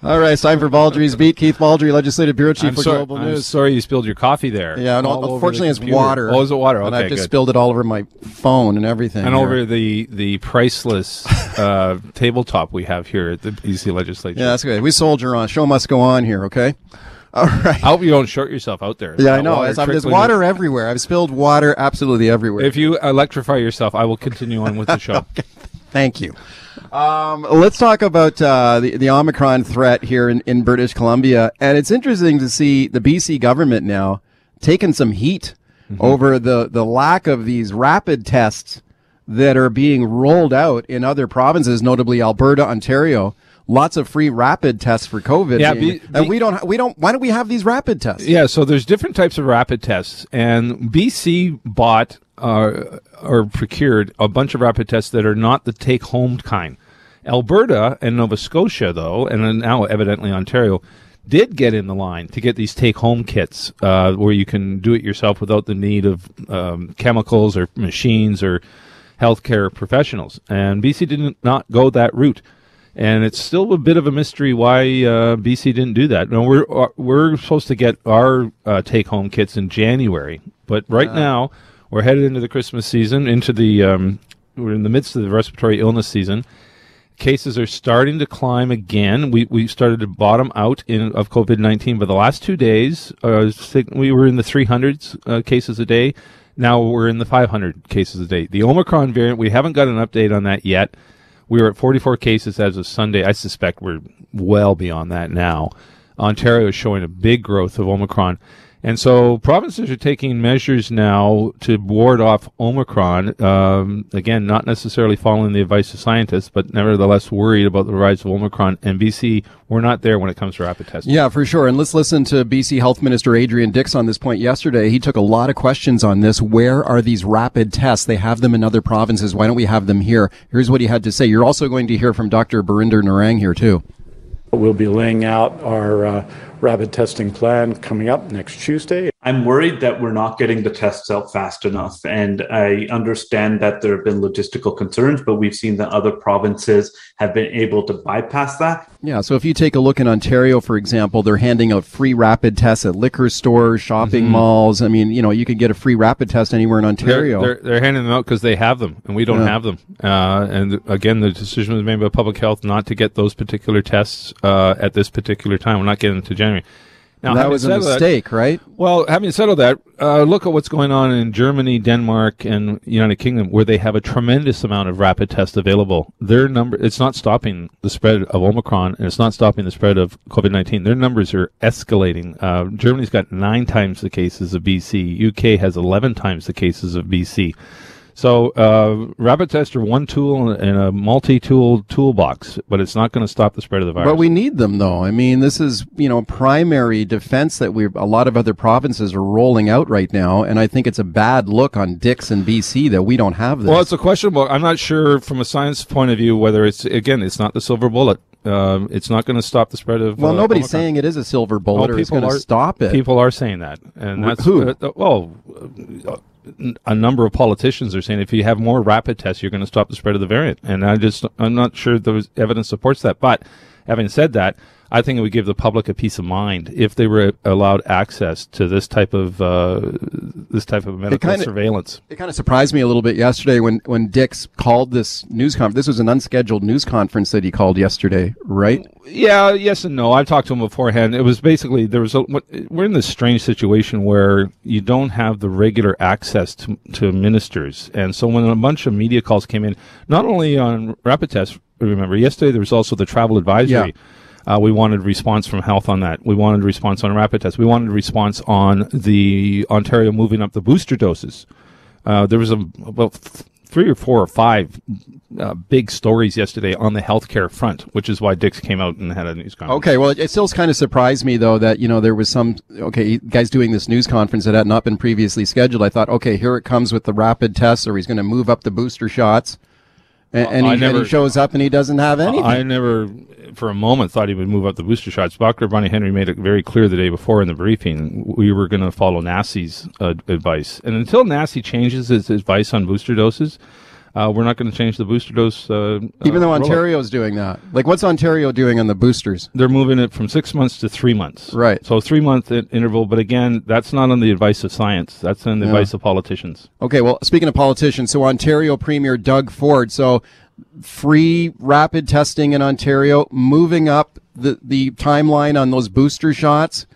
All right, it's time for Baldrey's Beat. Keith Baldrey, Legislative Bureau Chief I'm for sorry, Global I'm News. sorry you spilled your coffee there. Yeah, no, all unfortunately, it's water. Oh, is it water? and I've just good. spilled it all over my phone and everything. and here. over the the priceless uh, tabletop we have here at the BC Legislature. Yeah, that's good. We soldier on. Show must go on here, okay? All right. I hope you don't short yourself out there. Yeah, I know. water I'm- There's water everywhere. I've spilled water absolutely everywhere. If you electrify yourself, I will continue on with the show. Thank you. Um, let's talk about uh, the, the Omicron threat here in, in British Columbia. And it's interesting to see the BC government now taking some heat over the, the lack of these rapid tests that are being rolled out in other provinces, notably Alberta, Ontario. Lots of free rapid tests for COVID. Yeah, and we don't, we don't, why don't we have these rapid tests? Yeah, so there's different types of rapid tests, and BC bought uh, or procured a bunch of rapid tests that are not the take-home kind. Alberta and Nova Scotia, though, and now evidently Ontario, did get in the line to get these take-home kits uh, where you can do it yourself without the need of um, chemicals or machines or healthcare professionals. And BC did not go that route and it's still a bit of a mystery why uh, BC didn't do that. No, we're uh, we're supposed to get our uh, take-home kits in January, but right now we're headed into the Christmas season, into the um, we're in the midst of the respiratory illness season. Cases are starting to climb again. We we started to bottom out in of COVID nineteen, but the last two days uh, we were in the three hundreds uh, cases a day. Now we're in the 500 cases a day. The Omicron variant, we haven't got an update on that yet. We were at 44 cases as of Sunday. I suspect we're well beyond that now. Ontario is showing a big growth of Omicron. And so provinces are taking measures now to ward off Omicron. Um, again, not necessarily following the advice of scientists, but nevertheless worried about the rise of Omicron. And BC, we're not there when it comes to rapid testing. Yeah, for sure. And let's listen to BC Health Minister Adrian Dix on this point yesterday. He took a lot of questions on this. Where are these rapid tests? They have them in other provinces. Why don't we have them here? Here's what he had to say. You're also going to hear from Dr. Birinder Narang here too. We'll be laying out our uh, rapid testing plan coming up next Tuesday. I'm worried that we're not getting the tests out fast enough. And I understand that there have been logistical concerns, but we've seen that other provinces have been able to bypass that. Yeah, so if you take a look in Ontario, for example, they're handing out free rapid tests at liquor stores, shopping malls. I mean, you know, you can get a free rapid test anywhere in Ontario. They're, they're, they're handing them out because they have them, and we don't Yeah. have them. Uh, and again, the decision was made by public health not to get those particular tests uh, at this particular time. We're not getting into January. Now, that was a said that- mistake, right? well, having said all that, uh, look at what's going on in Germany, Denmark, and United Kingdom, where they have a tremendous amount of rapid tests available. Their number, it's not stopping the spread of Omicron, and it's not stopping the spread of COVID nineteen. Their numbers are escalating. Uh, Germany's got nine times the cases of BC. UK has eleven times the cases of BC. So, uh, rapid tests are one tool in a multi-tool toolbox, but it's not going to stop the spread of the virus. But we need them, though. I mean, this is you know primary defense that we a lot of other provinces are rolling out right now, and I think it's a bad look on Dix and BC that we don't have this. Well, it's a questionable. I'm not sure from a science point of view whether it's again, it's not the silver bullet. Um, it's not going to stop the spread of. Well, uh, nobody's Omicron. saying it is a silver bullet Oh, or it's people going to are- stop it. People are saying that, and that's who? uh, well, uh, a number of politicians are saying if you have more rapid tests, you're going to stop the spread of the variant. And I just, I'm not sure the evidence supports that. But having said that, I think it would give the public a peace of mind if they were allowed access to this type of uh, this type of medical kinda- surveillance. It kind of surprised me a little bit yesterday when when Dix called this news conference. This was an unscheduled news conference that he called yesterday, right? Yeah, yes and no. I've talked to him beforehand. It was basically there was a, we're in this strange situation where you don't have the regular access to, to ministers, and so when a bunch of media calls came in, not only on rapid tests. Remember, yesterday there was also the travel advisory. Uh, we wanted response from health on that. We wanted response on rapid tests. We wanted response on the Ontario moving up the booster doses. Uh, there was a, about three or four or five uh, big stories yesterday on the healthcare front, which is why Dix came out and had a news conference. Okay, well, it, still kind of surprised me though that you know there was some okay guys doing this news conference that had not been previously scheduled. I thought, okay, here it comes with the rapid tests, or he's going to move up the booster shots, and, and, he, and never- he shows up and he doesn't have anything. I never, for a moment, thought he would move up the booster shots. Dr. Bonnie Henry made it very clear the day before in the briefing we were going to follow NACI's uh, advice. And until NASI changes his advice on booster doses, Uh, we're not going to change the booster dose. Uh, Even though uh, rollout. Ontario's doing that. Like, what's Ontario doing on the boosters? they're moving it from six months to three months. Right. So three month in- interval, but again, that's not on the advice of science. That's on the Yeah. advice of politicians. Okay, well, speaking of politicians, so Ontario Premier Doug Ford, so free rapid testing in Ontario, moving up the, the timeline on those booster shots.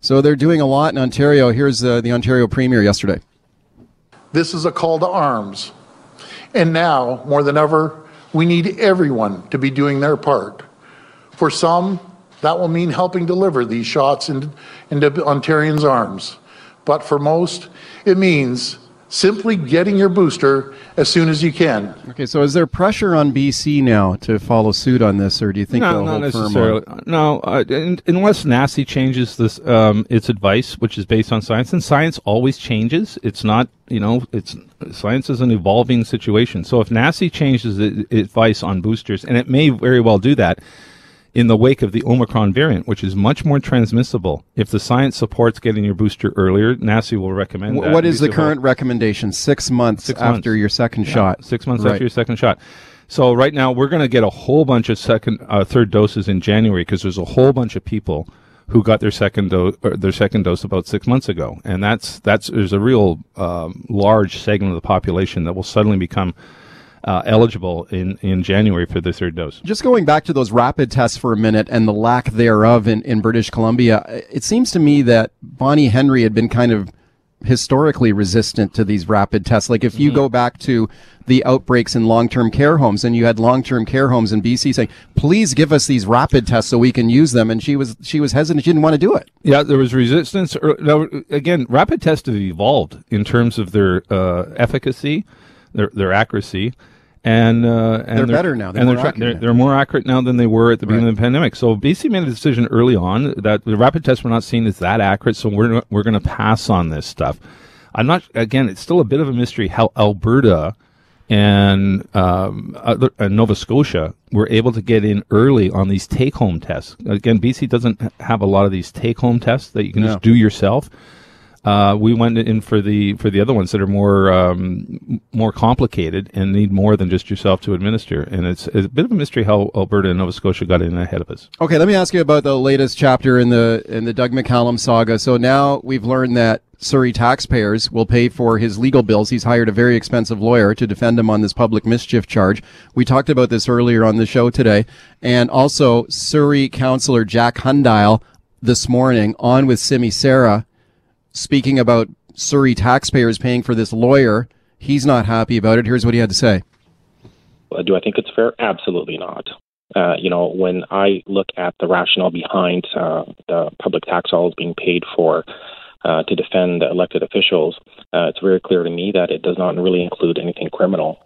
So they're doing a lot in Ontario. Here's uh, the Ontario Premier yesterday. This is a call to arms. And now, more than ever, we need everyone to be doing their part. For some, that will mean helping deliver these shots into, into Ontarians' arms. But for most, it means simply getting your booster as soon as you can. Okay, so is there pressure on BC now to follow suit on this, or do you think No, they'll not hold firm on necessarily. No, uh, un- unless NACI changes this um, its advice, which is based on science, and science always changes. It's not, you know, it's science is an evolving situation. So if NACI changes its advice on boosters, and it may very well do that in the wake of the Omicron variant, which is much more transmissible, if the science supports getting your booster earlier, NACI will recommend that. What is the current recommendation? Six months Six after months. your second Yeah, shot. Six months Right. after your second shot. So right now we're going to get a whole bunch of second, uh, third doses in January because there's a whole bunch of people who got their second dose, their second dose about six months ago, and that's that's there's a real um, large segment of the population that will suddenly become uh, eligible in in January for the third dose. Just going back to those rapid tests for a minute and the lack thereof in, in British Columbia, it seems to me that Bonnie Henry had been kind of historically resistant to these rapid tests. Like if you go back to the outbreaks in long-term care homes and you had long-term care homes in BC saying, please give us these rapid tests so we can use them. And she was, she was hesitant. She didn't want to do it. Yeah, there was resistance. Now, again, rapid tests have evolved in terms of their uh, efficacy, their their accuracy, and uh, and They're better now. They're and more they're, accurate. they're, they're more accurate now than they were at the beginning of the pandemic. So BC made a decision early on that the rapid tests we're not seeing is that accurate. So we're we're going to pass on this stuff. I'm not. Again, it's still a bit of a mystery how Alberta and um, other, uh, Nova Scotia were able to get in early on these take-home tests. Again, BC doesn't have a lot of these take-home tests that you can No. just do yourself. Uh, we went in for the for the other ones that are more um, more complicated and need more than just yourself to administer. And it's, it's a bit of a mystery how Alberta and Nova Scotia got in ahead of us. Okay, let me ask you about the latest chapter in the in the Doug McCallum saga. So now we've learned that Surrey taxpayers will pay for his legal bills. He's hired a very expensive lawyer to defend him on this public mischief charge. We talked about this earlier on the show today, and also Surrey councillor Jack Hundial this morning on with Simi Sara speaking about Surrey taxpayers paying for this lawyer. He's not happy about it. Here's what he had to say. Uh, Do I think it's fair? Absolutely not. Uh, you know, when I look at the rationale behind uh, the public tax dollars being paid for uh, to defend elected officials, uh, it's very clear to me that it does not really include anything criminal.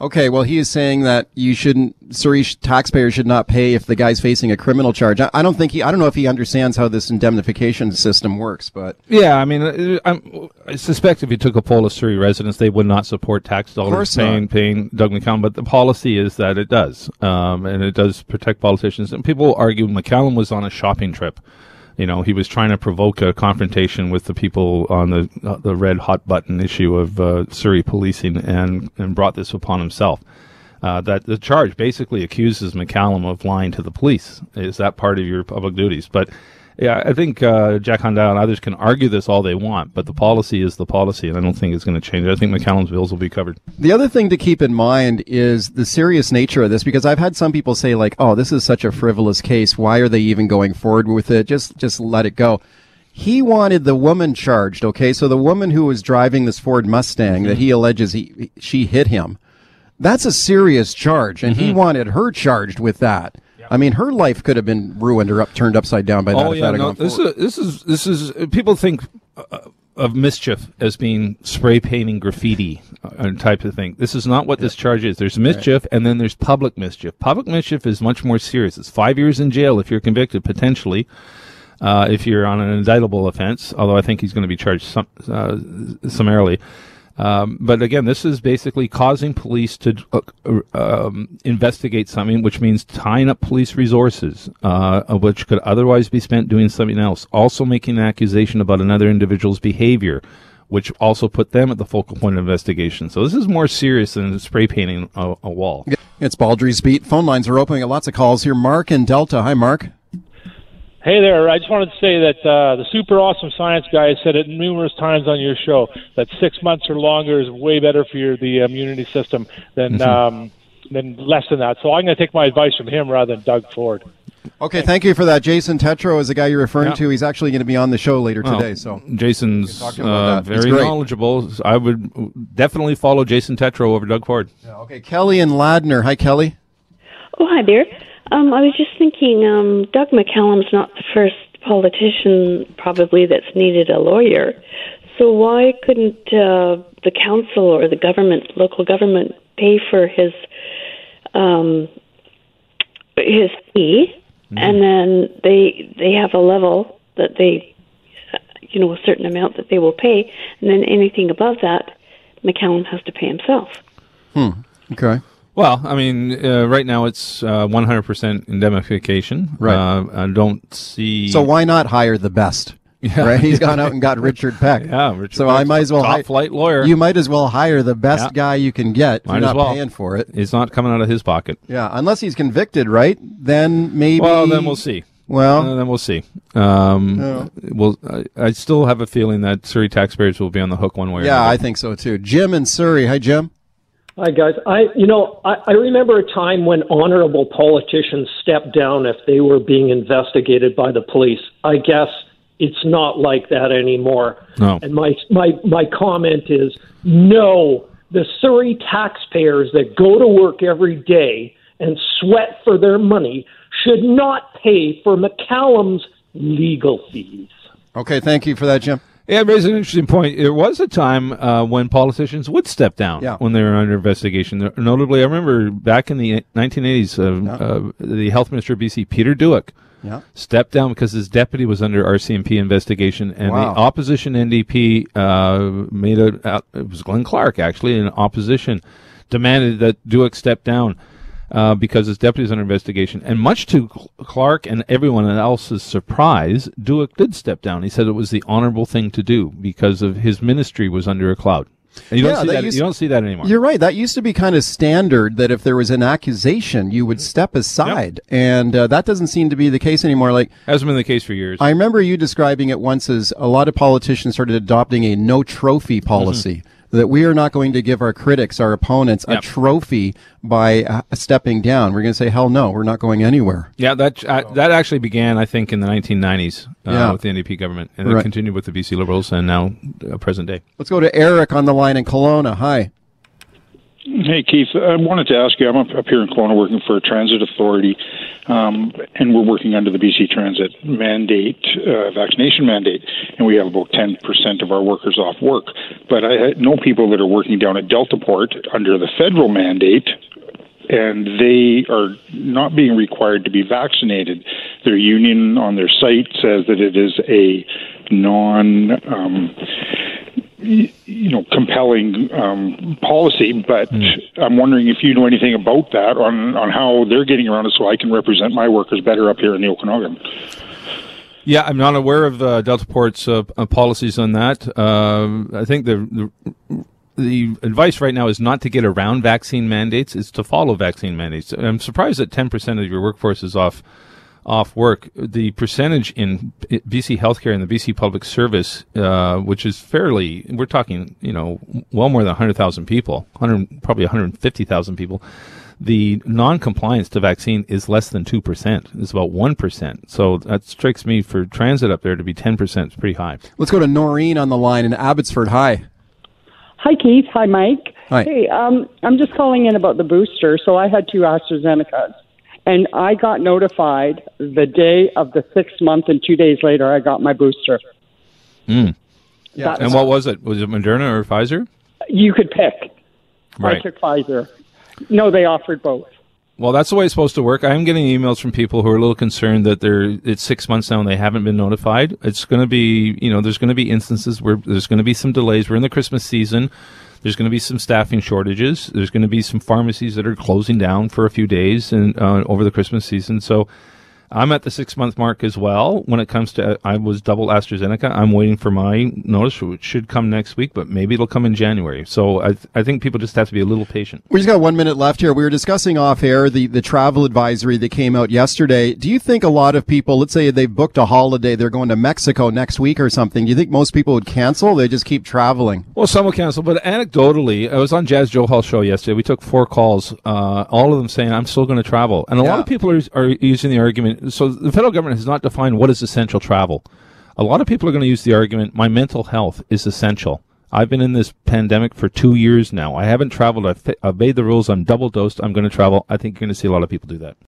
Okay, well, he is saying that you shouldn't, Surrey taxpayers should not pay if the guy's facing a criminal charge. I, I don't think he, I don't know if he understands how this indemnification system works, but Yeah, I mean, uh, I'm, I suspect if you took a poll of Surrey residents, they would not support tax dollars paying not. paying Doug McCallum. But the policy is that it does, um, and it does protect politicians. And people argue McCallum was on a shopping trip. You know, he was trying to provoke a confrontation with the people on the uh, the red hot button issue of uh, Surrey policing, and and brought this upon himself. Uh, that the charge basically accuses McCallum of lying to the police. Is that part of your public duties? But yeah, I think uh, Jack Hundial and others can argue this all they want, but the policy is the policy, and I don't think it's going to change. I think McCallum's bills will be covered. the other thing to keep in mind is the serious nature of this, because I've had some people say like, oh, this is such a frivolous case. Why are they even going forward with it? Just, just let it go. He wanted the woman charged, okay? So the woman who was driving this Ford Mustang that he alleges he, she hit him. That's a serious charge, and he wanted her charged with that. I mean, her life could have been ruined or up, turned upside down by that Oh yeah, no, this forward. is this is this is people think uh, of mischief as being spray painting graffiti uh, type of thing. This is not what this charge is. There's mischief and then there's public mischief. Public mischief is much more serious. It's five years in jail if you're convicted potentially. Uh, if you're on an indictable offense, although I think he's going to be charged sum, uh, summarily. Um, but again, this is basically causing police to uh, um, investigate something, which means tying up police resources, uh, which could otherwise be spent doing something else. Also making an accusation about another individual's behavior, which also put them at the focal point of investigation. So this is more serious than spray painting a, a wall. It's Baldrey's Beat. Phone lines are opening. Lots of calls here. Mark and Delta. Hi, Mark. Hey there. I just wanted to say that uh, the super awesome science guy has said it numerous times on your show that six months or longer is way better for your the immunity system than um, than less than that. So I'm going to take my advice from him rather than Doug Ford. Okay, thank you for that. Jason Tetro is the guy you're referring Yeah. to. He's actually going to be on the show later Well, today. So Jason's talk about uh, that. Very knowledgeable. I would definitely follow Jason Tetro over Doug Ford. okay, Kelly and Ladner. Hi, Kelly. Oh, hi there. Um, I was just thinking, um, Doug McCallum's not the first politician probably that's needed a lawyer. So why couldn't uh, the council or the government, local government, pay for his um, his fee, and then they they have a level that they, you know, a certain amount that they will pay, and then anything above that, McCallum has to pay himself. Hmm. Okay. Well, I mean, uh, right now it's uh, 100% indemnification. Right. Uh, I don't see. So why not hire the best? Yeah. Right? He's gone out and got Richard Peck. Yeah, Richard so I might as well top hi- flight lawyer. You might as well hire the best Yeah. guy you can get. Might You're not well. paying for it. It's not coming out of his pocket. Yeah, unless he's convicted, right? Then maybe. Well, then we'll see. Well, Uh, then we'll see. Um, Well, I, I still have a feeling that Surrey taxpayers will be on the hook one way or another. yeah, another. I think so too. Jim in Surrey. Hi, Jim. Hi guys. I you know I, I remember a time when honorable politicians stepped down if they were being investigated by the police. I guess it's not like that anymore. No. And my my my comment is no. The Surrey taxpayers that go to work every day and sweat for their money should not pay for McCallum's legal fees. Okay, thank you for that, Jim. Yeah, it raises an interesting point. There was a time uh, when politicians would step down Yeah. when they were under investigation. Notably, I remember back in the 1980s, uh, uh, the health minister of BC, Peter Dueck, Yeah. stepped down because his deputy was under RCMP investigation, and Wow. the opposition NDP uh, made a. Uh, it was Glenn Clark actually, in opposition, demanded that Dueck step down. Uh, because his deputy is under investigation, and much to Cl- Clark and everyone else's surprise, Dueck did step down. He said it was the honorable thing to do because of his ministry was under a cloud. And you Yeah, don't see that that. used- You don't see that anymore. You're right. That used to be kind of standard that if there was an accusation, you would step aside, and uh, that doesn't seem to be the case anymore. Like Hasn't been the case for years. I remember you describing it once as a lot of politicians started adopting a no trophy policy. That we are not going to give our critics, our opponents, a trophy by uh, stepping down. We're going to say, hell no, we're not going anywhere. Yeah, that uh, that actually began, I think, in the 1990s uh, Yeah. with the NDP government, and then Right. continued with the BC Liberals, and now uh, present day. Let's go to Eric on the line in Kelowna. Hi. Hey, Keith. I wanted to ask you. I'm up, here in Kelowna working for a transit authority, um, and we're working under the BC Transit mandate, uh, vaccination mandate, and we have about 10% of our workers off work. But I know people that are working down at Deltaport under the federal mandate, and they are not being required to be vaccinated. Their union on their site says that it is a non. Um, you know, compelling um, policy, but I'm wondering if you know anything about that on on how they're getting around it, so I can represent my workers better up here in the Okanagan. Yeah, I'm not aware of uh, Deltaport's uh, uh, policies on that. Um I think the, the the advice right now is not to get around vaccine mandates; it's to follow vaccine mandates. I'm surprised that 10% of your workforce is off off work. The percentage in BC healthcare and the BC public service, uh, which is fairly, we're talking, you know, well more than 100,000 people, 100, probably 150,000 people. The non-compliance to vaccine is less than 2%. It's about 1%. So that strikes me for transit up there to be 10% is pretty high. Let's go to Noreen on the line in Abbotsford. Hi. Hi, Keith. Hi, Mike. Hi. Hey, um, I'm just calling in about the booster. So I had two AstraZenecas, and I got notified the day of the sixth month, and two days later, I got my booster. Mm. Yeah. And what was it? Was it Moderna or Pfizer? You could pick. Right. I took Pfizer. No, they offered both. Well, that's the way it's supposed to work. I am getting emails from people who are a little concerned that they're it's six months now and they haven't been notified. It's going to be, you know, there's going to be instances where there's going to be some delays. We're in the Christmas season. There's going to be some staffing shortages. There's going to be some pharmacies that are closing down for a few days and uh, over the Christmas season. So I'm at the six month mark as well. When it comes to, I was double AstraZeneca. I'm waiting for my notice, which should come next week, but maybe it'll come in January. So I, th- I think people just have to be a little patient. We just got one minute left here. We were discussing off air the, the travel advisory that came out yesterday. Do you think a lot of people, let's say they've booked a holiday, they're going to Mexico next week or something, do you think most people would cancel? They just keep traveling? Well, some will cancel, but anecdotally, I was on Jas Johal show yesterday. We took four calls, uh, all of them saying, I'm still going to travel. And a lot of people are, are using the argument. So the federal government has not defined what is essential travel. A lot of people are going to use the argument, my mental health is essential. I've been in this pandemic for two years now. I haven't traveled. I've, obeyed the rules. I'm double dosed. I'm going to travel. I think you're going to see a lot of people do that.